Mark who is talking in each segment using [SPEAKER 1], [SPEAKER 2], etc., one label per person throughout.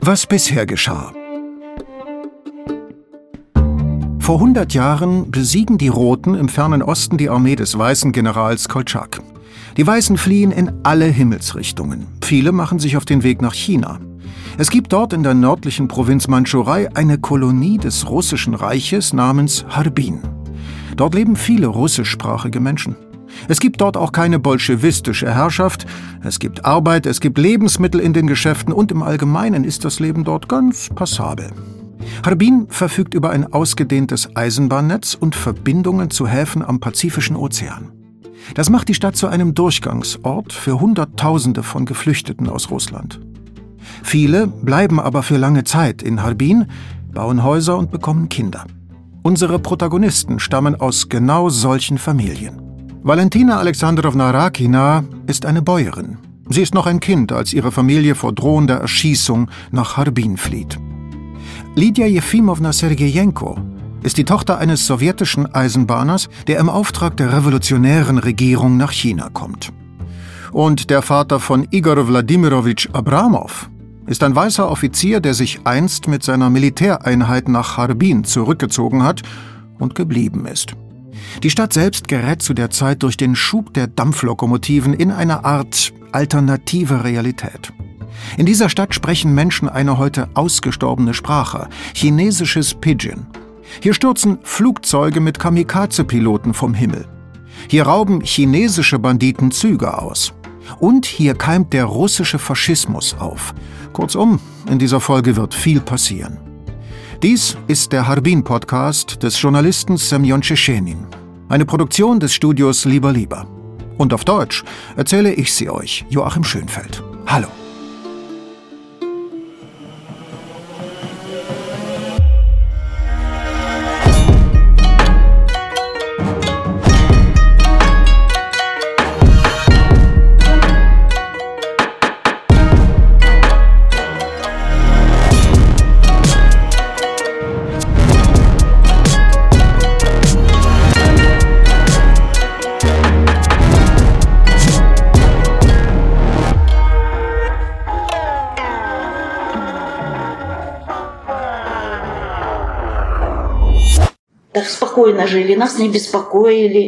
[SPEAKER 1] Was bisher geschah. Vor 100 Jahren besiegen die Roten im fernen Osten die Armee des weißen Generals Kolchak. Die Weißen fliehen in alle Himmelsrichtungen. Viele machen sich auf den Weg nach China. Es gibt dort in der nördlichen Provinz Mandschurei eine Kolonie des russischen Reiches namens Harbin. Dort leben viele russischsprachige Menschen. Es gibt dort auch keine bolschewistische Herrschaft. Es gibt Arbeit, es gibt Lebensmittel in den Geschäften und im Allgemeinen ist das Leben dort ganz passabel. Harbin verfügt über ein ausgedehntes Eisenbahnnetz und Verbindungen zu Häfen am Pazifischen Ozean. Das macht die Stadt zu einem Durchgangsort für Hunderttausende von Geflüchteten aus Russland. Viele bleiben aber für lange Zeit in Harbin, bauen Häuser und bekommen Kinder. Unsere Protagonisten stammen aus genau solchen Familien. Valentina Alexandrowna Rakina ist eine Bäuerin. Sie ist noch ein Kind, als ihre Familie vor drohender Erschießung nach Harbin flieht. Lydia Jefimowna Sergejenko ist die Tochter eines sowjetischen Eisenbahners, der im Auftrag der revolutionären Regierung nach China kommt. Und der Vater von Igor Wladimirovich Abramov ist ein weißer Offizier, der sich einst mit seiner Militäreinheit nach Harbin zurückgezogen hat und geblieben ist. Die Stadt selbst gerät zu der Zeit durch den Schub der Dampflokomotiven in eine Art alternative Realität. In dieser Stadt sprechen Menschen eine heute ausgestorbene Sprache, chinesisches Pidgin. Hier stürzen Flugzeuge mit Kamikaze-Piloten vom Himmel. Hier rauben chinesische Banditen Züge aus. Und hier keimt der russische Faschismus auf. Kurzum, in dieser Folge wird viel passieren. Dies ist der Harbin-Podcast des Journalisten Semyon Tschetschenin. Eine Produktion des Studios Lieber Lieber. Und auf Deutsch erzähle ich sie euch, Joachim Schönfeld. Hallo.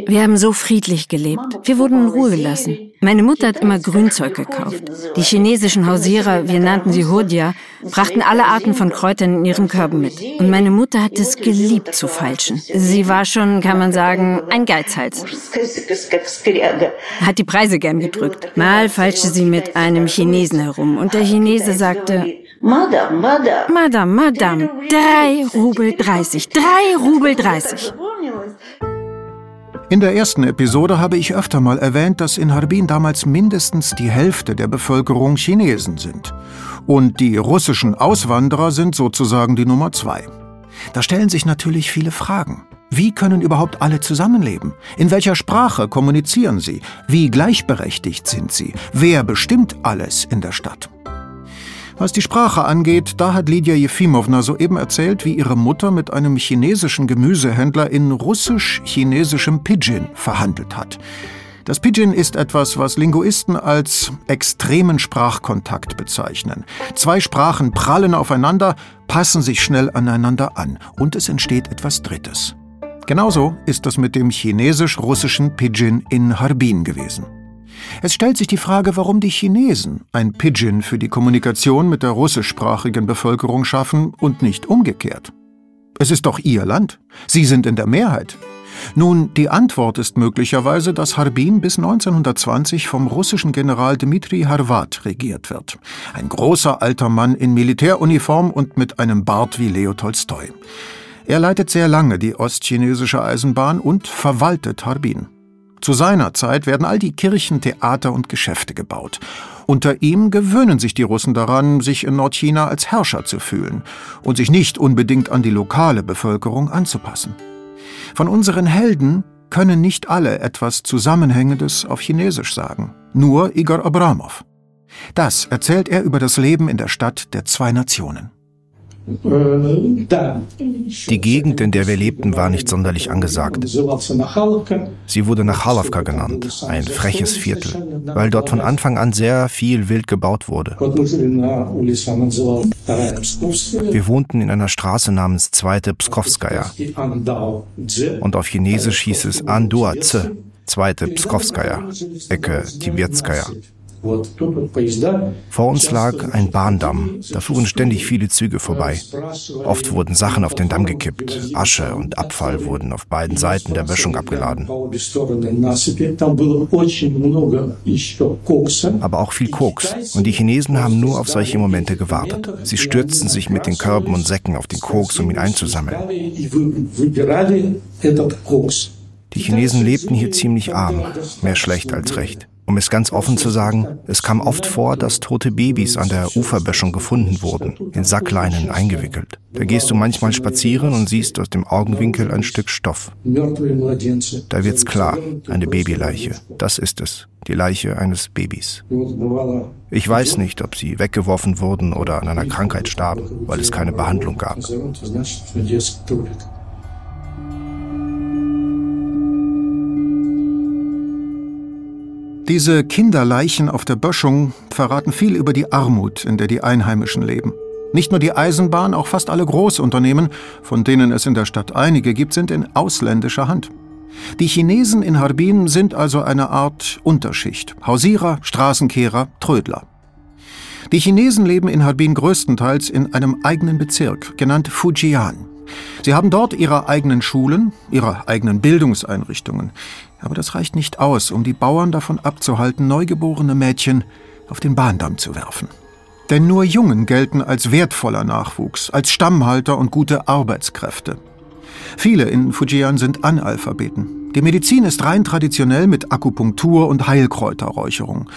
[SPEAKER 2] Wir haben so friedlich gelebt. Wir wurden in Ruhe gelassen. Meine Mutter hat immer Grünzeug gekauft. Die chinesischen Hausierer, wir nannten sie Hodja, brachten alle Arten von Kräutern in ihren Körben mit. Und meine Mutter hat es geliebt zu feilschen. Sie war schon, kann man sagen, ein Geizhals. Hat die Preise gern gedrückt. Mal feilschte sie mit einem Chinesen herum und der Chinese sagte, Madame, Madame. Madame, Madame. Drei Rubel dreißig. Drei Rubel dreißig.
[SPEAKER 1] In der ersten Episode habe ich öfter mal erwähnt, dass in Harbin damals mindestens die Hälfte der Bevölkerung Chinesen sind. Und die russischen Auswanderer sind sozusagen die Nummer zwei. Da stellen sich natürlich viele Fragen. Wie können überhaupt alle zusammenleben? In welcher Sprache kommunizieren sie? Wie gleichberechtigt sind sie? Wer bestimmt alles in der Stadt? Was die Sprache angeht, da hat Lydia Jefimowna soeben erzählt, wie ihre Mutter mit einem chinesischen Gemüsehändler in russisch-chinesischem Pidgin verhandelt hat. Das Pidgin ist etwas, was Linguisten als extremen Sprachkontakt bezeichnen. Zwei Sprachen prallen aufeinander, passen sich schnell aneinander an und es entsteht etwas Drittes. Genauso ist das mit dem chinesisch-russischen Pidgin in Harbin gewesen. Es stellt sich die Frage, warum die Chinesen ein Pidgin für die Kommunikation mit der russischsprachigen Bevölkerung schaffen und nicht umgekehrt. Es ist doch ihr Land. Sie sind in der Mehrheit. Nun, die Antwort ist möglicherweise, dass Harbin bis 1920 vom russischen General Dmitri Harvat regiert wird. Ein großer alter Mann in Militäruniform und mit einem Bart wie Leo Tolstoi. Er leitet sehr lange die ostchinesische Eisenbahn und verwaltet Harbin. Zu seiner Zeit werden all die Kirchen, Theater und Geschäfte gebaut. Unter ihm gewöhnen sich die Russen daran, sich in Nordchina als Herrscher zu fühlen und sich nicht unbedingt an die lokale Bevölkerung anzupassen. Von unseren Helden können nicht alle etwas Zusammenhängendes auf Chinesisch sagen, nur Igor Abramov. Das erzählt er über das Leben in der Stadt der zwei Nationen. Die Gegend, in der wir lebten, war nicht sonderlich angesagt. Sie wurde nach Halovka genannt, ein freches Viertel, weil dort von Anfang an sehr viel wild gebaut wurde. Wir wohnten in einer Straße namens Zweite Pskovskaya. Und auf Chinesisch hieß es Anduaze, Zweite Pskovskaya, Ecke Tibetskaya. Vor uns lag ein Bahndamm. Da fuhren ständig viele Züge vorbei. Oft wurden Sachen auf den Damm gekippt. Asche und Abfall wurden auf beiden Seiten der Böschung abgeladen. Aber auch viel Koks. Und die Chinesen haben nur auf solche Momente gewartet. Sie stürzten sich mit den Körben und Säcken auf den Koks, um ihn einzusammeln. Die Chinesen lebten hier ziemlich arm, mehr schlecht als recht. Um es ganz offen zu sagen, es kam oft vor, dass tote Babys an der Uferböschung gefunden wurden, in Sackleinen eingewickelt. Da gehst du manchmal spazieren und siehst aus dem Augenwinkel ein Stück Stoff. Da wird's klar, eine Babyleiche. Das ist es, die Leiche eines Babys. Ich weiß nicht, ob sie weggeworfen wurden oder an einer Krankheit starben, weil es keine Behandlung gab. Diese Kinderleichen auf der Böschung verraten viel über die Armut, in der die Einheimischen leben. Nicht nur die Eisenbahn, auch fast alle Großunternehmen, von denen es in der Stadt einige gibt, sind in ausländischer Hand. Die Chinesen in Harbin sind also eine Art Unterschicht. Hausierer, Straßenkehrer, Trödler. Die Chinesen leben in Harbin größtenteils in einem eigenen Bezirk, genannt Fujian. Sie haben dort ihre eigenen Schulen, ihre eigenen Bildungseinrichtungen. Aber das reicht nicht aus, um die Bauern davon abzuhalten, neugeborene Mädchen auf den Bahndamm zu werfen. Denn nur Jungen gelten als wertvoller Nachwuchs, als Stammhalter und gute Arbeitskräfte. Viele in Fujian sind Analphabeten. Die Medizin ist rein traditionell mit Akupunktur und Heilkräuterräucherung.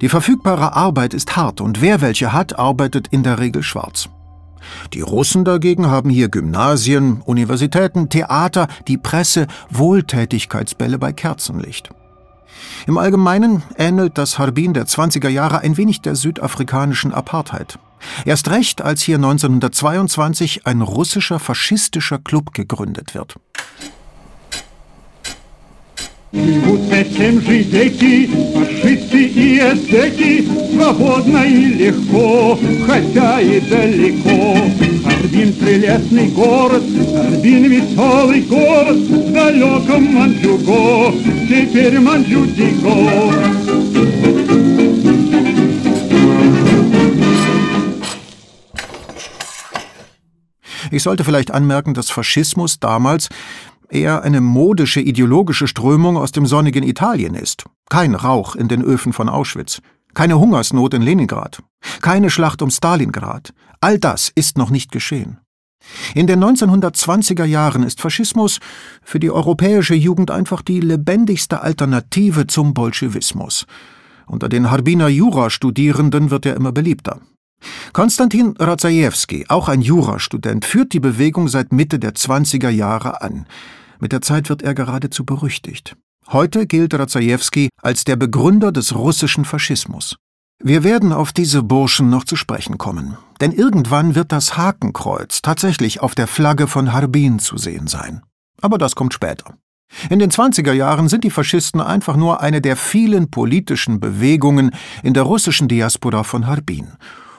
[SPEAKER 1] Die verfügbare Arbeit ist hart und wer welche hat, arbeitet in der Regel schwarz. Die Russen dagegen haben hier Gymnasien, Universitäten, Theater, die Presse, Wohltätigkeitsbälle bei Kerzenlicht. Im Allgemeinen ähnelt das Harbin der 20er Jahre ein wenig der südafrikanischen Apartheid. Erst recht, als hier 1922 ein russischer faschistischer Club gegründet wird. Живут совсем же дети, фашисты и эстети, Свободно и легко, хотя и далеко. Арбин прелестный город, Арбин веселый город, В далеком Манчуго, теперь Манчжутиго. Ich sollte vielleicht anmerken, dass Faschismus damals eher eine modische ideologische Strömung aus dem sonnigen Italien ist. Kein Rauch in den Öfen von Auschwitz, keine Hungersnot in Leningrad, keine Schlacht um Stalingrad. All das ist noch nicht geschehen. In den 1920er Jahren ist Faschismus für die europäische Jugend einfach die lebendigste Alternative zum Bolschewismus. Unter den Harbiner Jurastudierenden wird er immer beliebter. Konstantin Razajewski, auch ein Jurastudent, führt die Bewegung seit Mitte der 20er Jahre an. Mit der Zeit wird er geradezu berüchtigt. Heute gilt Razajewski als der Begründer des russischen Faschismus. Wir werden auf diese Burschen noch zu sprechen kommen, denn irgendwann wird das Hakenkreuz tatsächlich auf der Flagge von Harbin zu sehen sein. Aber das kommt später. In den 20er Jahren sind die Faschisten einfach nur eine der vielen politischen Bewegungen in der russischen Diaspora von Harbin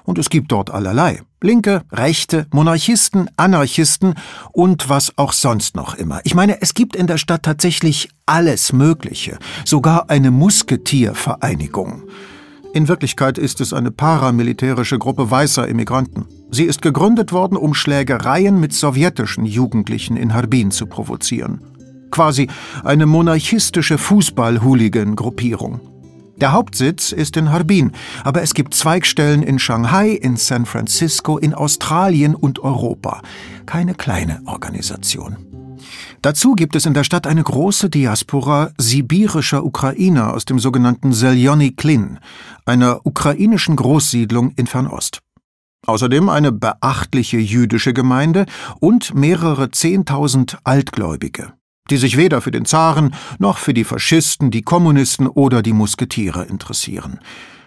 [SPEAKER 1] und es gibt dort allerlei. Linke, Rechte, Monarchisten, Anarchisten und was auch sonst noch immer. Ich meine, es gibt in der Stadt tatsächlich alles Mögliche, sogar eine Musketiervereinigung. In Wirklichkeit ist es eine paramilitärische Gruppe weißer Immigranten. Sie ist gegründet worden, um Schlägereien mit sowjetischen Jugendlichen in Harbin zu provozieren. Quasi eine monarchistische Fußball-Hooligan-Gruppierung. Der Hauptsitz ist in Harbin, aber es gibt Zweigstellen in Shanghai, in San Francisco, in Australien und Europa. Keine kleine Organisation. Dazu gibt es in der Stadt eine große Diaspora sibirischer Ukrainer aus dem sogenannten Seljony Klin, einer ukrainischen Großsiedlung in Fernost. Außerdem eine beachtliche jüdische Gemeinde und mehrere Zehntausend Altgläubige die sich weder für den Zaren noch für die Faschisten, die Kommunisten oder die Musketiere interessieren.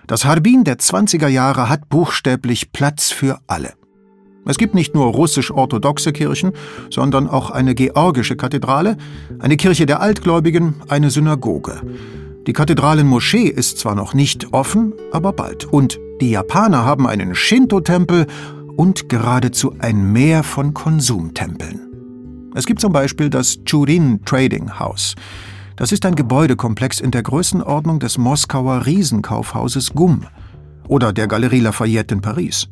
[SPEAKER 1] Das Harbin der 20er Jahre hat buchstäblich Platz für alle. Es gibt nicht nur russisch-orthodoxe Kirchen, sondern auch eine georgische Kathedrale, eine Kirche der Altgläubigen, eine Synagoge. Die Kathedralenmoschee ist zwar noch nicht offen, aber bald. Und die Japaner haben einen Shinto-Tempel und geradezu ein Meer von Konsumtempeln. Es gibt zum Beispiel das Churin Trading House. Das ist ein Gebäudekomplex in der Größenordnung des Moskauer Riesenkaufhauses GUM oder der Galerie Lafayette in Paris.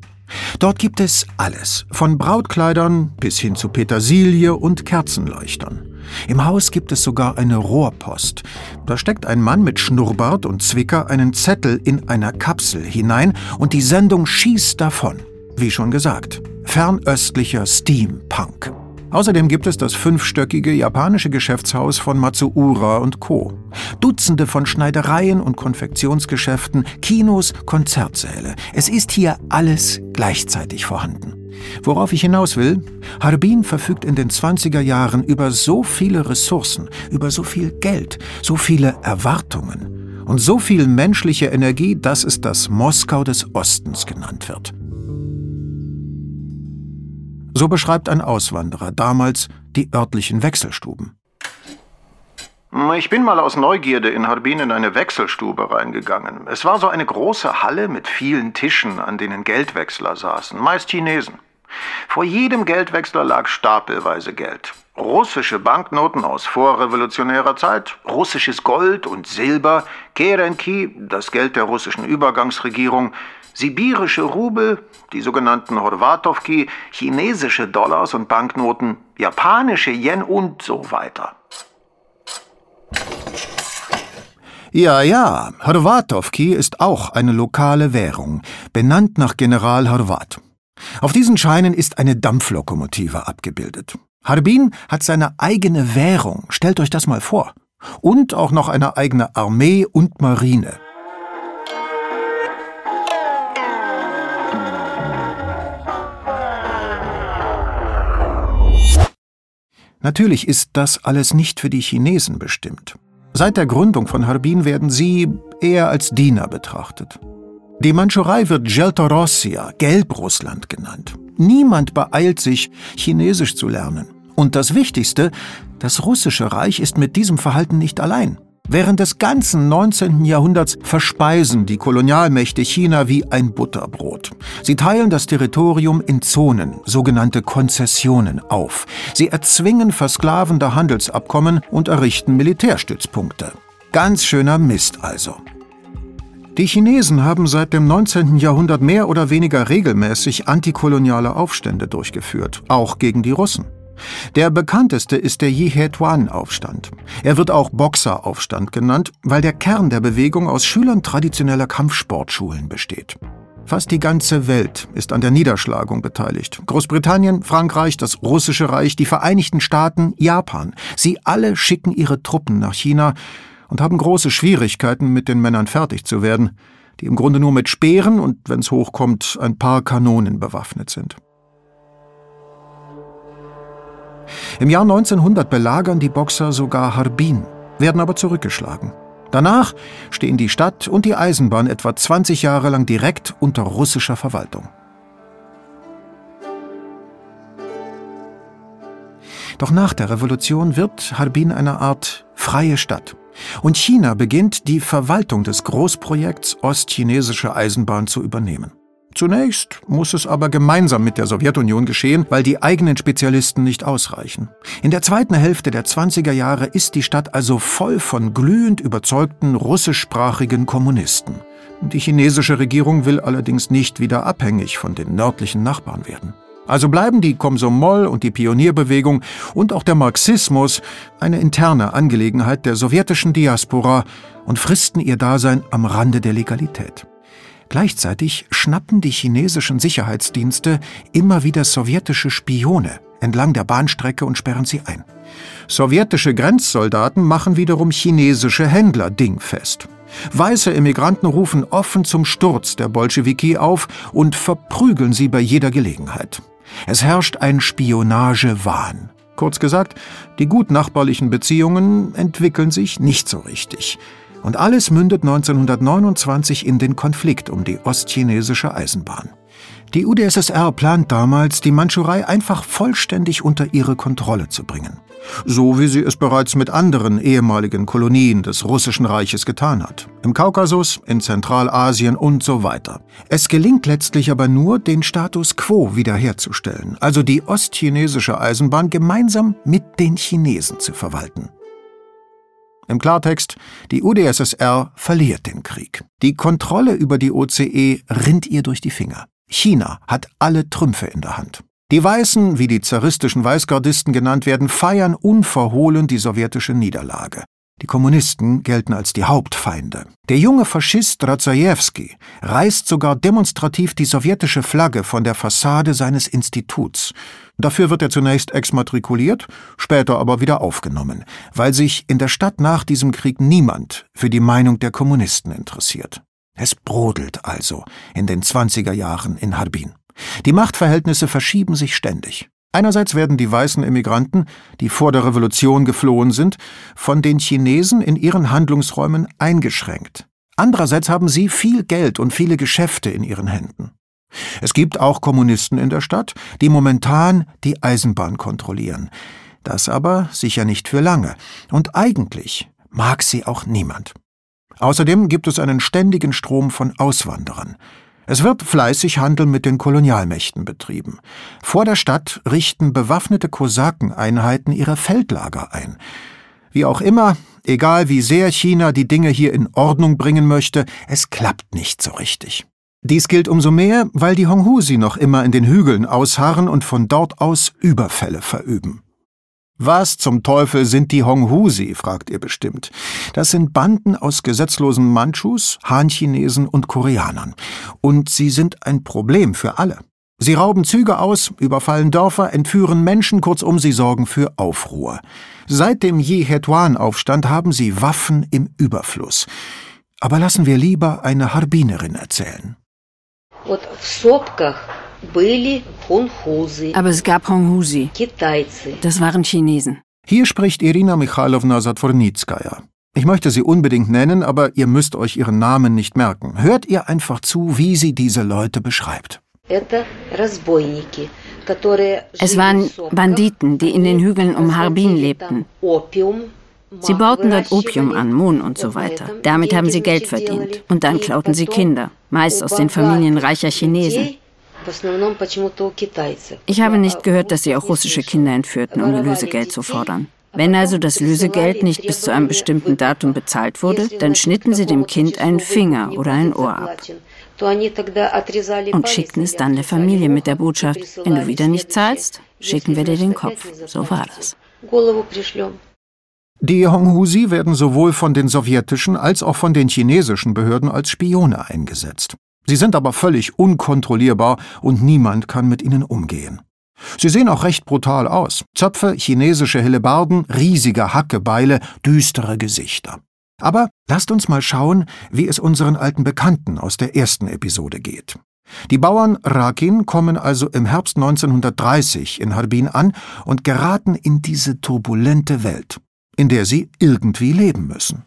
[SPEAKER 1] Dort gibt es alles, von Brautkleidern bis hin zu Petersilie und Kerzenleuchtern. Im Haus gibt es sogar eine Rohrpost. Da steckt ein Mann mit Schnurrbart und Zwicker einen Zettel in einer Kapsel hinein und die Sendung schießt davon. Wie schon gesagt, fernöstlicher Steampunk. Außerdem gibt es das fünfstöckige japanische Geschäftshaus von Matsuura und Co. Dutzende von Schneidereien und Konfektionsgeschäften, Kinos, Konzertsäle. Es ist hier alles gleichzeitig vorhanden. Worauf ich hinaus will, Harbin verfügt in den 20er Jahren über so viele Ressourcen, über so viel Geld, so viele Erwartungen und so viel menschliche Energie, dass es das Moskau des Ostens genannt wird. So beschreibt ein Auswanderer damals die örtlichen Wechselstuben.
[SPEAKER 3] Ich bin mal aus Neugierde in Harbin in eine Wechselstube reingegangen. Es war so eine große Halle mit vielen Tischen, an denen Geldwechsler saßen, meist Chinesen. Vor jedem Geldwechsler lag stapelweise Geld. Russische Banknoten aus vorrevolutionärer Zeit, russisches Gold und Silber, Kerenki, das Geld der russischen Übergangsregierung, sibirische Rubel, die sogenannten Horvatowki, chinesische Dollars und Banknoten, japanische Yen und so weiter.
[SPEAKER 1] Ja, ja, Horvatowki ist auch eine lokale Währung, benannt nach General Horvat. Auf diesen Scheinen ist eine Dampflokomotive abgebildet. Harbin hat seine eigene Währung, stellt euch das mal vor. Und auch noch eine eigene Armee und Marine. Natürlich ist das alles nicht für die Chinesen bestimmt. Seit der Gründung von Harbin werden sie eher als Diener betrachtet. Die Mandschurei wird Geltorossia, Gelbrussland genannt. Niemand beeilt sich, Chinesisch zu lernen. Und das Wichtigste, das russische Reich ist mit diesem Verhalten nicht allein. Während des ganzen 19. Jahrhunderts verspeisen die Kolonialmächte China wie ein Butterbrot. Sie teilen das Territorium in Zonen, sogenannte Konzessionen, auf. Sie erzwingen versklavende Handelsabkommen und errichten Militärstützpunkte. Ganz schöner Mist also. Die Chinesen haben seit dem 19. Jahrhundert mehr oder weniger regelmäßig antikoloniale Aufstände durchgeführt, auch gegen die Russen. Der bekannteste ist der Yihe-Tuan-Aufstand. Er wird auch Boxeraufstand genannt, weil der Kern der Bewegung aus Schülern traditioneller Kampfsportschulen besteht. Fast die ganze Welt ist an der Niederschlagung beteiligt. Großbritannien, Frankreich, das Russische Reich, die Vereinigten Staaten, Japan. Sie alle schicken ihre Truppen nach China und haben große Schwierigkeiten, mit den Männern fertig zu werden, die im Grunde nur mit Speeren und, wenn es hochkommt, ein paar Kanonen bewaffnet sind. Im Jahr 1900 belagern die Boxer sogar Harbin, werden aber zurückgeschlagen. Danach stehen die Stadt und die Eisenbahn etwa 20 Jahre lang direkt unter russischer Verwaltung. Doch nach der Revolution wird Harbin eine Art freie Stadt. Und China beginnt, die Verwaltung des Großprojekts Ostchinesische Eisenbahn zu übernehmen. Zunächst muss es aber gemeinsam mit der Sowjetunion geschehen, weil die eigenen Spezialisten nicht ausreichen. In der zweiten Hälfte der 20er Jahre ist die Stadt also voll von glühend überzeugten russischsprachigen Kommunisten. Die chinesische Regierung will allerdings nicht wieder abhängig von den nördlichen Nachbarn werden. Also bleiben die Komsomol und die Pionierbewegung und auch der Marxismus eine interne Angelegenheit der sowjetischen Diaspora und fristen ihr Dasein am Rande der Legalität. Gleichzeitig schnappen die chinesischen Sicherheitsdienste immer wieder sowjetische Spione entlang der Bahnstrecke und sperren sie ein. Sowjetische Grenzsoldaten machen wiederum chinesische Händler dingfest. Weiße Emigranten rufen offen zum Sturz der Bolschewiki auf und verprügeln sie bei jeder Gelegenheit. Es herrscht ein Spionagewahn. Kurz gesagt, die gutnachbarlichen Beziehungen entwickeln sich nicht so richtig. Und alles mündet 1929 in den Konflikt um die ostchinesische Eisenbahn. Die UdSSR plant damals, die Mandschurei einfach vollständig unter ihre Kontrolle zu bringen. So wie sie es bereits mit anderen ehemaligen Kolonien des Russischen Reiches getan hat. Im Kaukasus, in Zentralasien und so weiter. Es gelingt letztlich aber nur, den Status quo wiederherzustellen, also die ostchinesische Eisenbahn gemeinsam mit den Chinesen zu verwalten. Im Klartext, die UdSSR verliert den Krieg. Die Kontrolle über die OCE rinnt ihr durch die Finger. China hat alle Trümpfe in der Hand. Die Weißen, wie die zaristischen Weißgardisten genannt werden, feiern unverhohlen die sowjetische Niederlage. Die Kommunisten gelten als die Hauptfeinde. Der junge Faschist Razajewski reißt sogar demonstrativ die sowjetische Flagge von der Fassade seines Instituts. Dafür wird er zunächst exmatrikuliert, später aber wieder aufgenommen, weil sich in der Stadt nach diesem Krieg niemand für die Meinung der Kommunisten interessiert. Es brodelt also in den 20er Jahren in Harbin. Die Machtverhältnisse verschieben sich ständig. Einerseits werden die weißen Immigranten, die vor der Revolution geflohen sind, von den Chinesen in ihren Handlungsräumen eingeschränkt. Andererseits haben sie viel Geld und viele Geschäfte in ihren Händen. Es gibt auch Kommunisten in der Stadt, die momentan die Eisenbahn kontrollieren. Das aber sicher nicht für lange. Und eigentlich mag sie auch niemand. Außerdem gibt es einen ständigen Strom von Auswanderern. Es wird fleißig Handel mit den Kolonialmächten betrieben. Vor der Stadt richten bewaffnete Kosakeneinheiten ihre Feldlager ein. Wie auch immer, egal wie sehr China die Dinge hier in Ordnung bringen möchte, es klappt nicht so richtig. Dies gilt umso mehr, weil die Honghusi noch immer in den Hügeln ausharren und von dort aus Überfälle verüben. Was zum Teufel sind die Honghusi, fragt ihr bestimmt. Das sind Banden aus gesetzlosen Mandschus, Han-Chinesen und Koreanern. Und sie sind ein Problem für alle. Sie rauben Züge aus, überfallen Dörfer, entführen Menschen, kurzum, sie sorgen für Aufruhr. Seit dem Yi-Hetuan-Aufstand haben sie Waffen im Überfluss. Aber lassen wir lieber eine Harbinerin erzählen.
[SPEAKER 2] Вот в сопках aber es gab Honghusi. Das waren Chinesen.
[SPEAKER 1] Hier spricht Irina Michailowna Satvornitskaya. Ich möchte sie unbedingt nennen, aber ihr müsst euch ihren Namen nicht merken. Hört ihr einfach zu, wie sie diese Leute beschreibt.
[SPEAKER 2] Es waren Banditen, die in den Hügeln um Harbin lebten. Sie bauten dort Opium an, Mohn und so weiter. Damit haben sie Geld verdient. Und dann klauten sie Kinder, meist aus den Familien reicher Chinesen. Ich habe nicht gehört, dass sie auch russische Kinder entführten, um ihr Lösegeld zu fordern. Wenn also das Lösegeld nicht bis zu einem bestimmten Datum bezahlt wurde, dann schnitten sie dem Kind einen Finger oder ein Ohr ab und schickten es dann der Familie mit der Botschaft, wenn du wieder nicht zahlst, schicken wir dir den Kopf. So war das.
[SPEAKER 1] Die Honghusi werden sowohl von den sowjetischen als auch von den chinesischen Behörden als Spione eingesetzt. Sie sind aber völlig unkontrollierbar und niemand kann mit ihnen umgehen. Sie sehen auch recht brutal aus. Zöpfe, chinesische Hellebarden, riesige Hackebeile, düstere Gesichter. Aber lasst uns mal schauen, wie es unseren alten Bekannten aus der ersten Episode geht. Die Bauern Rakin kommen also im Herbst 1930 in Harbin an und geraten in diese turbulente Welt, in der sie irgendwie leben müssen.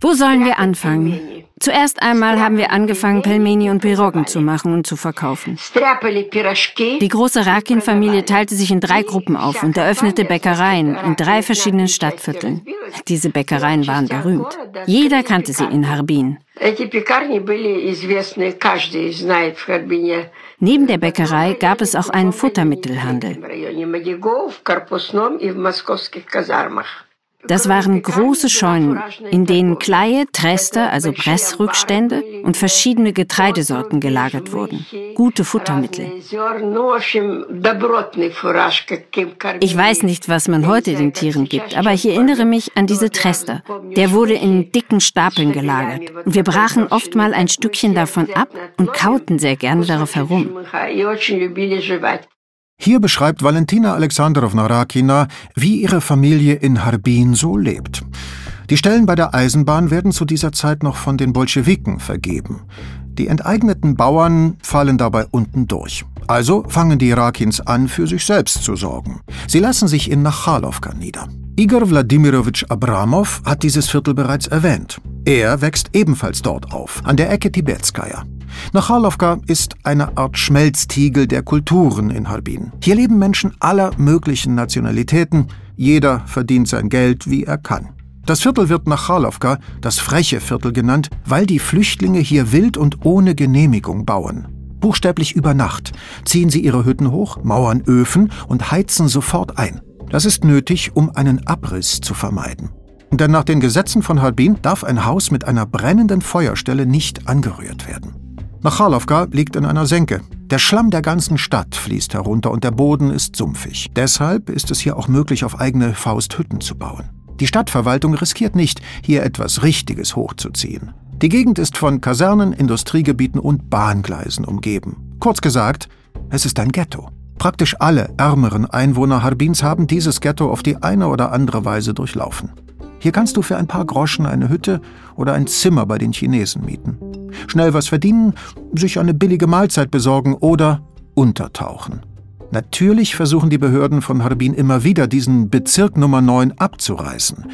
[SPEAKER 2] Wo sollen wir anfangen? Zuerst einmal haben wir angefangen, Pelmeni und Piroggen zu machen und zu verkaufen. Die große Rakin-Familie teilte sich in drei Gruppen auf und eröffnete Bäckereien in drei verschiedenen Stadtvierteln. Diese Bäckereien waren berühmt. Jeder kannte sie in Harbin. Neben der Bäckerei gab es auch einen Futtermittelhandel. Das waren große Scheunen, in denen Kleie, Trester, also Pressrückstände und verschiedene Getreidesorten gelagert wurden. Gute Futtermittel. Ich weiß nicht, was man heute den Tieren gibt, aber ich erinnere mich an diese Trester. Der wurde in dicken Stapeln gelagert. Und wir brachen oft mal ein Stückchen davon ab und kauten sehr gerne darauf herum.
[SPEAKER 1] Hier beschreibt Valentina Alexandrowna Rakina, wie ihre Familie in Harbin so lebt. Die Stellen bei der Eisenbahn werden zu dieser Zeit noch von den Bolschewiken vergeben. Die enteigneten Bauern fallen dabei unten durch. Also fangen die Irakins an, für sich selbst zu sorgen. Sie lassen sich in Nachalowka nieder. Igor Wladimirovich Abramov hat dieses Viertel bereits erwähnt. Er wächst ebenfalls dort auf, an der Ecke Tibetskaya. Nachalowka ist eine Art Schmelztiegel der Kulturen in Harbin. Hier leben Menschen aller möglichen Nationalitäten. Jeder verdient sein Geld, wie er kann. Das Viertel wird nach Charlowka das freche Viertel genannt, weil die Flüchtlinge hier wild und ohne Genehmigung bauen. Buchstäblich über Nacht ziehen sie ihre Hütten hoch, mauern Öfen und heizen sofort ein. Das ist nötig, um einen Abriss zu vermeiden. Denn nach den Gesetzen von Harbin darf ein Haus mit einer brennenden Feuerstelle nicht angerührt werden. Nachalowka liegt in einer Senke. Der Schlamm der ganzen Stadt fließt herunter und der Boden ist sumpfig. Deshalb ist es hier auch möglich, auf eigene Faust Hütten zu bauen. Die Stadtverwaltung riskiert nicht, hier etwas Richtiges hochzuziehen. Die Gegend ist von Kasernen, Industriegebieten und Bahngleisen umgeben. Kurz gesagt, es ist ein Ghetto. Praktisch alle ärmeren Einwohner Harbins haben dieses Ghetto auf die eine oder andere Weise durchlaufen. Hier kannst du für ein paar Groschen eine Hütte oder ein Zimmer bei den Chinesen mieten. Schnell was verdienen, sich eine billige Mahlzeit besorgen oder untertauchen. Natürlich versuchen die Behörden von Harbin immer wieder, diesen Bezirk Nummer 9 abzureißen.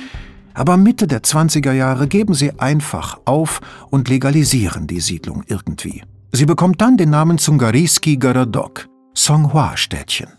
[SPEAKER 1] Aber Mitte der 20er Jahre geben sie einfach auf und legalisieren die Siedlung irgendwie. Sie bekommt dann den Namen Zungariski Garadok, Songhua-Städtchen.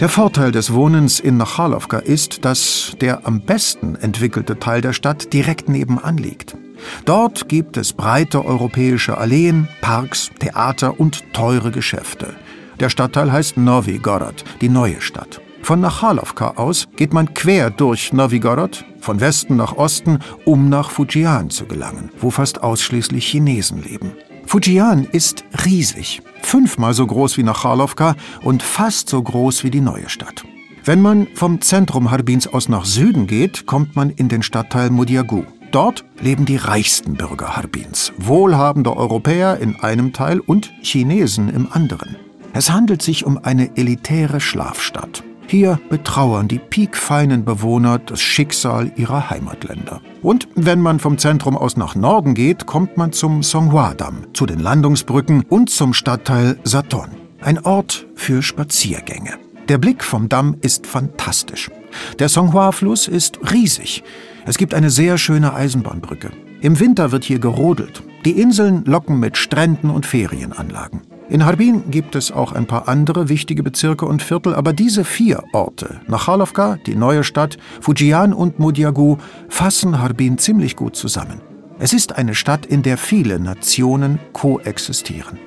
[SPEAKER 1] Der Vorteil des Wohnens in Nachalowka ist, dass der am besten entwickelte Teil der Stadt direkt nebenan liegt. Dort gibt es breite europäische Alleen, Parks, Theater und teure Geschäfte. Der Stadtteil heißt Novi Gorod, die neue Stadt. Von Nachalowka aus geht man quer durch Novigorod, von Westen nach Osten, um nach Fujian zu gelangen, wo fast ausschließlich Chinesen leben. Fujian ist riesig, fünfmal so groß wie Nachalowka und fast so groß wie die neue Stadt. Wenn man vom Zentrum Harbins aus nach Süden geht, kommt man in den Stadtteil Mudiagu. Dort leben die reichsten Bürger Harbins, wohlhabende Europäer in einem Teil und Chinesen im anderen. Es handelt sich um eine elitäre Schlafstadt. Hier betrauern die piekfeinen Bewohner das Schicksal ihrer Heimatländer. Und wenn man vom Zentrum aus nach Norden geht, kommt man zum Songhua-Damm, zu den Landungsbrücken und zum Stadtteil Saton. Ein Ort für Spaziergänge. Der Blick vom Damm ist fantastisch. Der Songhua-Fluss ist riesig. Es gibt eine sehr schöne Eisenbahnbrücke. Im Winter wird hier gerodelt. Die Inseln locken mit Stränden und Ferienanlagen. In Harbin gibt es auch ein paar andere wichtige Bezirke und Viertel, aber diese vier Orte, Nachalowka, die neue Stadt, Fujian und Mudiagu, fassen Harbin ziemlich gut zusammen. Es ist eine Stadt, in der viele Nationen koexistieren.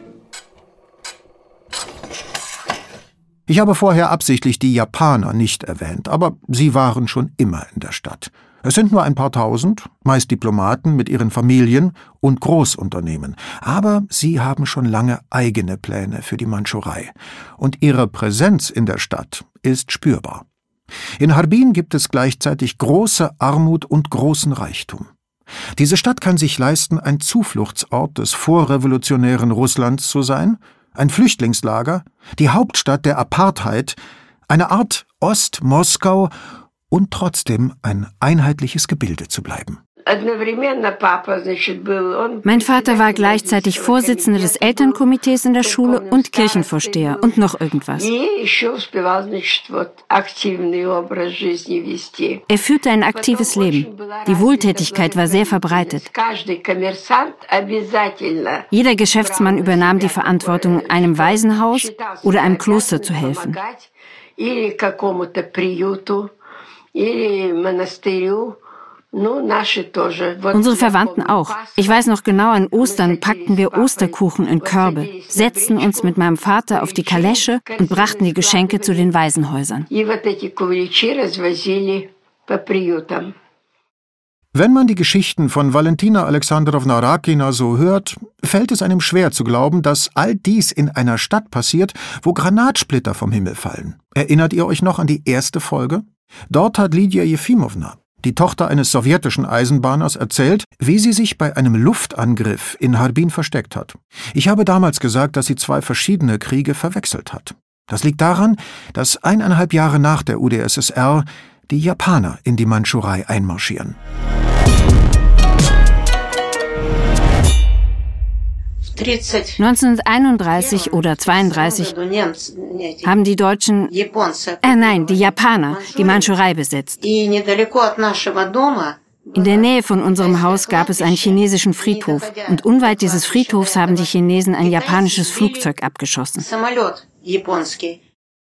[SPEAKER 1] Ich habe vorher absichtlich die Japaner nicht erwähnt, aber sie waren schon immer in der Stadt. Es sind nur ein paar tausend, meist Diplomaten mit ihren Familien und Großunternehmen, aber sie haben schon lange eigene Pläne für die Mandschurei, und ihre Präsenz in der Stadt ist spürbar. In Harbin gibt es gleichzeitig große Armut und großen Reichtum. Diese Stadt kann sich leisten, ein Zufluchtsort des vorrevolutionären Russlands zu sein ein Flüchtlingslager, die Hauptstadt der Apartheid, eine Art Ost-Moskau und trotzdem ein einheitliches Gebilde zu bleiben.
[SPEAKER 2] Mein Vater war gleichzeitig Vorsitzender des Elternkomitees in der Schule und Kirchenvorsteher und noch irgendwas. Er führte ein aktives Leben. Die Wohltätigkeit war sehr verbreitet. Jeder Geschäftsmann übernahm die Verantwortung, einem Waisenhaus oder einem Kloster zu helfen. Unsere Verwandten auch. Ich weiß noch genau, an Ostern packten wir Osterkuchen in Körbe, setzten uns mit meinem Vater auf die Kalesche und brachten die Geschenke zu den Waisenhäusern.
[SPEAKER 1] Wenn man die Geschichten von Valentina Alexandrowna Rakina so hört, fällt es einem schwer zu glauben, dass all dies in einer Stadt passiert, wo Granatsplitter vom Himmel fallen. Erinnert ihr euch noch an die erste Folge? Dort hat Lydia Jefimowna, die Tochter eines sowjetischen Eisenbahners, erzählt, wie sie sich bei einem Luftangriff in Harbin versteckt hat. Ich habe damals gesagt, dass sie zwei verschiedene Kriege verwechselt hat. Das liegt daran, dass eineinhalb Jahre nach der UdSSR die Japaner in die Mandschurei einmarschieren.
[SPEAKER 2] 1931 oder 32 haben die Deutschen, äh nein, die Japaner, die Mandschurei besetzt. In der Nähe von unserem Haus gab es einen chinesischen Friedhof und unweit dieses Friedhofs haben die Chinesen ein japanisches Flugzeug abgeschossen.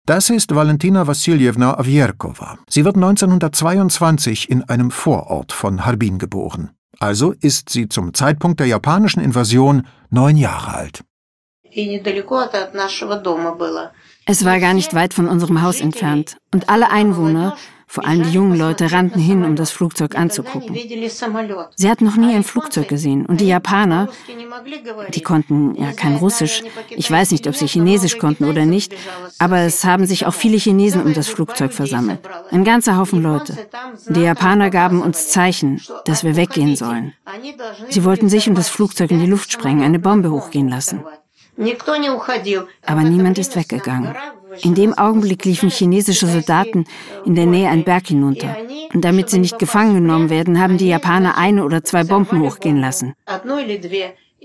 [SPEAKER 1] Das ist Valentina Wassiljewna Avjerkova. Sie wird 1922 in einem Vorort von Harbin geboren. Also ist sie zum Zeitpunkt der japanischen Invasion neun Jahre alt.
[SPEAKER 2] Es war gar nicht weit von unserem Haus entfernt und alle Einwohner, vor allem die jungen Leute rannten hin, um das Flugzeug anzugucken. Sie hatten noch nie ein Flugzeug gesehen. Und die Japaner, die konnten ja kein Russisch. Ich weiß nicht, ob sie Chinesisch konnten oder nicht, aber es haben sich auch viele Chinesen um das Flugzeug versammelt. Ein ganzer Haufen Leute. Die Japaner gaben uns Zeichen, dass wir weggehen sollen. Sie wollten sich und das Flugzeug in die Luft sprengen, eine Bombe hochgehen lassen. Aber niemand ist weggegangen. In dem Augenblick liefen chinesische Soldaten in der Nähe einen Berg hinunter. Und damit sie nicht gefangen genommen werden, haben die Japaner eine oder zwei Bomben hochgehen lassen.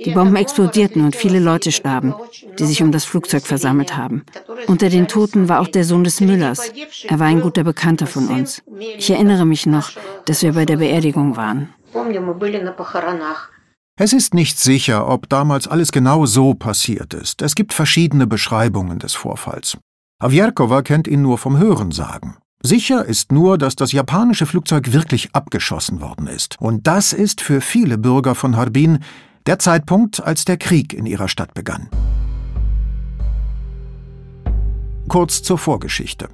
[SPEAKER 2] Die Bomben explodierten und viele Leute starben, die sich um das Flugzeug versammelt haben. Unter den Toten war auch der Sohn des Müllers. Er war ein guter Bekannter von uns. Ich erinnere mich noch, dass wir bei der Beerdigung waren.
[SPEAKER 1] Es ist nicht sicher, ob damals alles genau so passiert ist. Es gibt verschiedene Beschreibungen des Vorfalls. Avjerkova kennt ihn nur vom Hörensagen. Sicher ist nur, dass das japanische Flugzeug wirklich abgeschossen worden ist. Und das ist für viele Bürger von Harbin der Zeitpunkt, als der Krieg in ihrer Stadt begann. Kurz zur Vorgeschichte.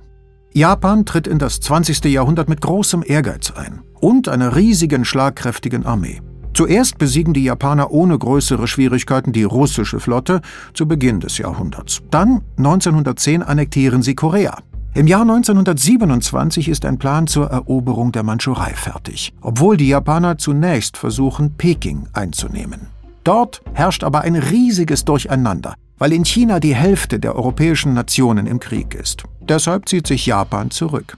[SPEAKER 1] Japan tritt in das 20. Jahrhundert mit großem Ehrgeiz ein und einer riesigen, schlagkräftigen Armee. Zuerst besiegen die Japaner ohne größere Schwierigkeiten die russische Flotte zu Beginn des Jahrhunderts. Dann, 1910, annektieren sie Korea. Im Jahr 1927 ist ein Plan zur Eroberung der Mandschurei fertig, obwohl die Japaner zunächst versuchen, Peking einzunehmen. Dort herrscht aber ein riesiges Durcheinander, weil in China die Hälfte der europäischen Nationen im Krieg ist. Deshalb zieht sich Japan zurück.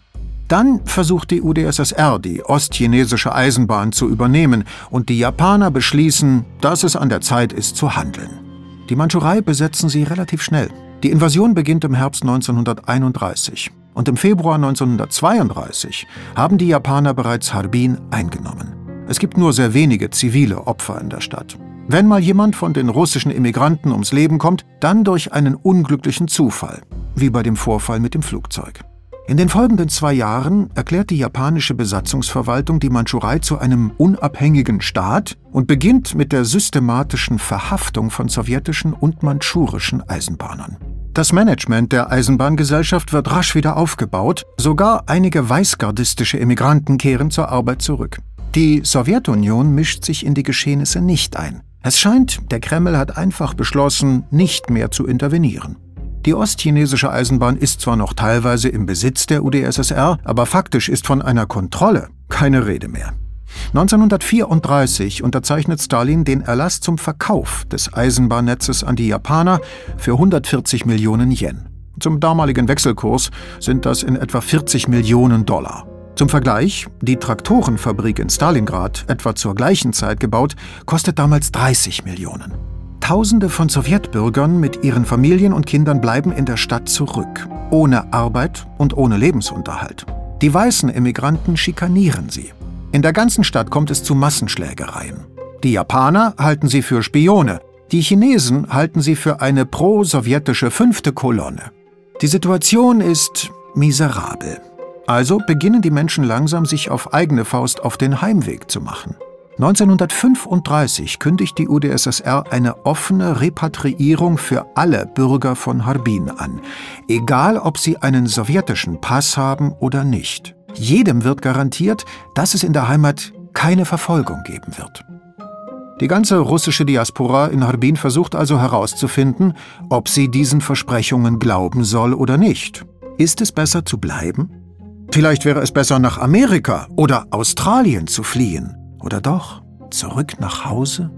[SPEAKER 1] Dann versucht die UdSSR, die ostchinesische Eisenbahn zu übernehmen, und die Japaner beschließen, dass es an der Zeit ist zu handeln. Die Mandschurei besetzen sie relativ schnell. Die Invasion beginnt im Herbst 1931 und im Februar 1932 haben die Japaner bereits Harbin eingenommen. Es gibt nur sehr wenige zivile Opfer in der Stadt. Wenn mal jemand von den russischen Immigranten ums Leben kommt, dann durch einen unglücklichen Zufall, wie bei dem Vorfall mit dem Flugzeug. In den folgenden zwei Jahren erklärt die japanische Besatzungsverwaltung die Mandschurei zu einem unabhängigen Staat und beginnt mit der systematischen Verhaftung von sowjetischen und mandschurischen Eisenbahnern. Das Management der Eisenbahngesellschaft wird rasch wieder aufgebaut, sogar einige weißgardistische Emigranten kehren zur Arbeit zurück. Die Sowjetunion mischt sich in die Geschehnisse nicht ein. Es scheint, der Kreml hat einfach beschlossen, nicht mehr zu intervenieren. Die ostchinesische Eisenbahn ist zwar noch teilweise im Besitz der UdSSR, aber faktisch ist von einer Kontrolle keine Rede mehr. 1934 unterzeichnet Stalin den Erlass zum Verkauf des Eisenbahnnetzes an die Japaner für 140 Millionen Yen. Zum damaligen Wechselkurs sind das in etwa 40 Millionen Dollar. Zum Vergleich, die Traktorenfabrik in Stalingrad, etwa zur gleichen Zeit gebaut, kostet damals 30 Millionen. Tausende von Sowjetbürgern mit ihren Familien und Kindern bleiben in der Stadt zurück, ohne Arbeit und ohne Lebensunterhalt. Die weißen Immigranten schikanieren sie. In der ganzen Stadt kommt es zu Massenschlägereien. Die Japaner halten sie für Spione, die Chinesen halten sie für eine pro-sowjetische fünfte Kolonne. Die Situation ist miserabel. Also beginnen die Menschen langsam, sich auf eigene Faust auf den Heimweg zu machen. 1935 kündigt die UdSSR eine offene Repatriierung für alle Bürger von Harbin an, egal ob sie einen sowjetischen Pass haben oder nicht. Jedem wird garantiert, dass es in der Heimat keine Verfolgung geben wird. Die ganze russische Diaspora in Harbin versucht also herauszufinden, ob sie diesen Versprechungen glauben soll oder nicht. Ist es besser zu bleiben? Vielleicht wäre es besser, nach Amerika oder Australien zu fliehen. Oder doch zurück nach Hause?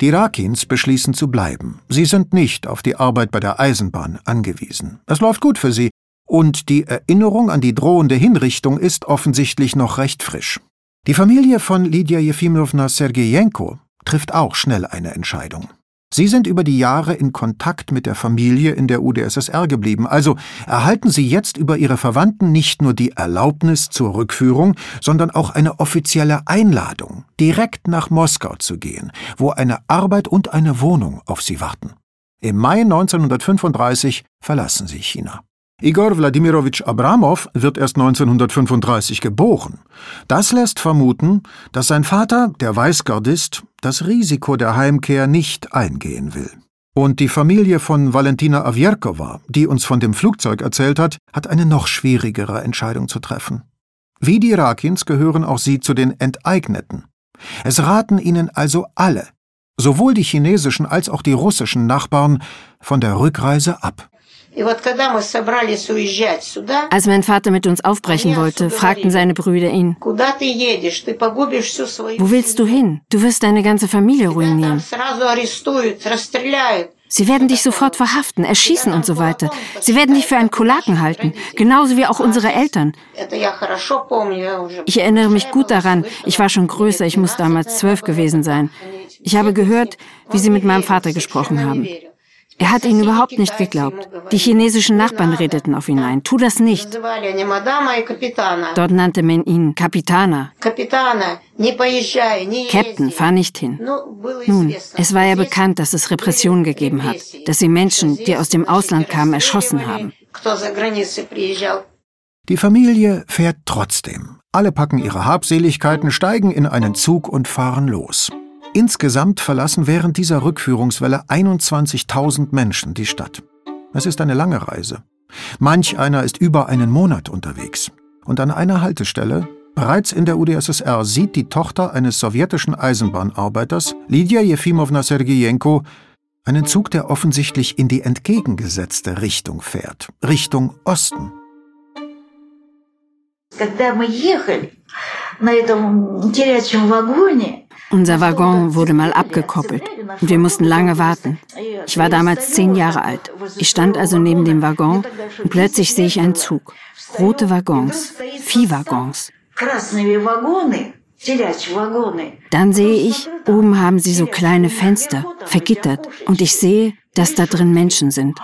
[SPEAKER 1] Die Rakins beschließen zu bleiben. Sie sind nicht auf die Arbeit bei der Eisenbahn angewiesen. Es läuft gut für sie, und die Erinnerung an die drohende Hinrichtung ist offensichtlich noch recht frisch. Die Familie von Lydia Jefimowna Sergejenko trifft auch schnell eine Entscheidung. Sie sind über die Jahre in Kontakt mit der Familie in der UdSSR geblieben, also erhalten Sie jetzt über Ihre Verwandten nicht nur die Erlaubnis zur Rückführung, sondern auch eine offizielle Einladung, direkt nach Moskau zu gehen, wo eine Arbeit und eine Wohnung auf Sie warten. Im Mai 1935 verlassen Sie China. Igor Wladimirovich Abramow wird erst 1935 geboren. Das lässt vermuten, dass sein Vater, der Weißgardist, das Risiko der Heimkehr nicht eingehen will. Und die Familie von Valentina Avierkova, die uns von dem Flugzeug erzählt hat, hat eine noch schwierigere Entscheidung zu treffen. Wie die Rakins gehören auch sie zu den Enteigneten. Es raten ihnen also alle, sowohl die chinesischen als auch die russischen Nachbarn, von der Rückreise ab.
[SPEAKER 2] Als mein Vater mit uns aufbrechen wollte, fragten seine Brüder ihn, Wo willst du hin? Du wirst deine ganze Familie ruinieren. Sie werden dich sofort verhaften, erschießen und so weiter. Sie werden dich für einen Kulaken halten, genauso wie auch unsere Eltern. Ich erinnere mich gut daran, ich war schon größer, ich muss damals zwölf gewesen sein. Ich habe gehört, wie sie mit meinem Vater gesprochen haben. Er hat ihnen überhaupt nicht geglaubt. Die chinesischen Nachbarn redeten auf ihn ein. Tu das nicht. Dort nannte man ihn Kapitana. Captain, fahr nicht hin. Nun, es war ja bekannt, dass es Repressionen gegeben hat, dass sie Menschen, die aus dem Ausland kamen, erschossen haben.
[SPEAKER 1] Die Familie fährt trotzdem. Alle packen ihre Habseligkeiten, steigen in einen Zug und fahren los. Insgesamt verlassen während dieser Rückführungswelle 21.000 Menschen die Stadt. Es ist eine lange Reise. Manch einer ist über einen Monat unterwegs. Und an einer Haltestelle, bereits in der UdSSR, sieht die Tochter eines sowjetischen Eisenbahnarbeiters, Lydia Jefimowna Sergejenko, einen Zug, der offensichtlich in die entgegengesetzte Richtung fährt, Richtung Osten. Когда мы ехали
[SPEAKER 2] на этом горячем вагоне, unser Waggon wurde mal abgekoppelt und wir mussten lange warten. Ich war damals zehn Jahre alt. Ich stand also neben dem Waggon und plötzlich sehe ich einen Zug. Rote Waggons, Viehwaggons. Dann sehe ich, oben haben sie so kleine Fenster, vergittert, und ich sehe, dass da drin Menschen sind.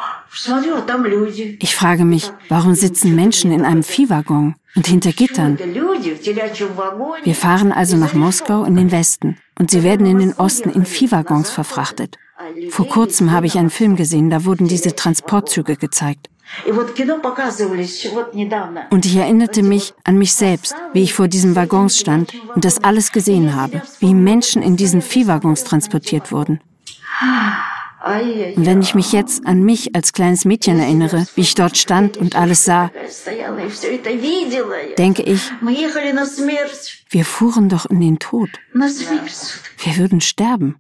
[SPEAKER 2] Ich frage mich, warum sitzen Menschen in einem Viehwaggon und hinter Gittern? Wir fahren also nach Moskau in den Westen und sie werden in den Osten in Viehwaggons verfrachtet. Vor kurzem habe ich einen Film gesehen, da wurden diese Transportzüge gezeigt. Und ich erinnerte mich an mich selbst, wie ich vor diesen Waggons stand und das alles gesehen habe, wie Menschen in diesen Viehwaggons transportiert wurden. Und wenn ich mich jetzt an mich als kleines Mädchen erinnere, wie ich dort stand und alles sah, denke ich, wir fuhren doch in den Tod. Wir würden sterben.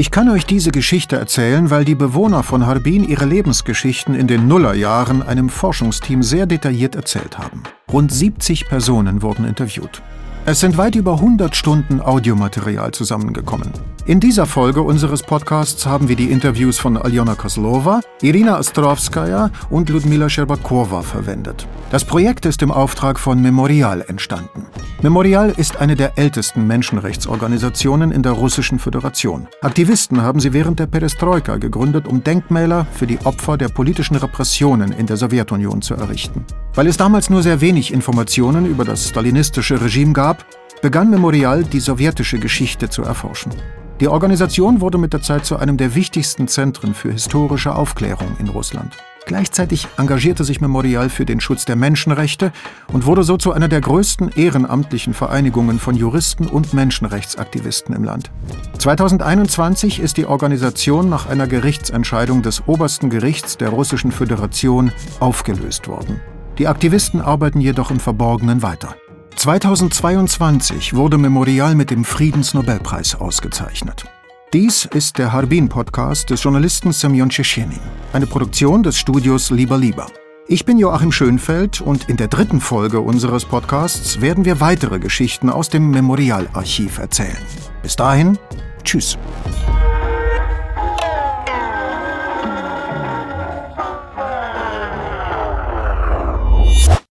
[SPEAKER 1] Ich kann euch diese Geschichte erzählen, weil die Bewohner von Harbin ihre Lebensgeschichten in den Nullerjahren einem Forschungsteam sehr detailliert erzählt haben. Rund 70 Personen wurden interviewt. Es sind weit über 100 Stunden Audiomaterial zusammengekommen. In dieser Folge unseres Podcasts haben wir die Interviews von Aljona Kozlova, Irina Ostrovskaya und Ludmila Sherbakova verwendet. Das Projekt ist im Auftrag von Memorial entstanden. Memorial ist eine der ältesten Menschenrechtsorganisationen in der Russischen Föderation. Aktivisten haben sie während der Perestroika gegründet, um Denkmäler für die Opfer der politischen Repressionen in der Sowjetunion zu errichten. Weil es damals nur sehr wenig Informationen über das stalinistische Regime gab, begann Memorial die sowjetische Geschichte zu erforschen. Die Organisation wurde mit der Zeit zu einem der wichtigsten Zentren für historische Aufklärung in Russland. Gleichzeitig engagierte sich Memorial für den Schutz der Menschenrechte und wurde so zu einer der größten ehrenamtlichen Vereinigungen von Juristen und Menschenrechtsaktivisten im Land. 2021 ist die Organisation nach einer Gerichtsentscheidung des obersten Gerichts der Russischen Föderation aufgelöst worden. Die Aktivisten arbeiten jedoch im Verborgenen weiter. 2022 wurde Memorial mit dem Friedensnobelpreis ausgezeichnet. Dies ist der Harbin-Podcast des Journalisten Semyon Tschetschenin, eine Produktion des Studios Lieber Lieber. Ich bin Joachim Schönfeld und in der dritten Folge unseres Podcasts werden wir weitere Geschichten aus dem Memorial-Archiv erzählen. Bis dahin, tschüss.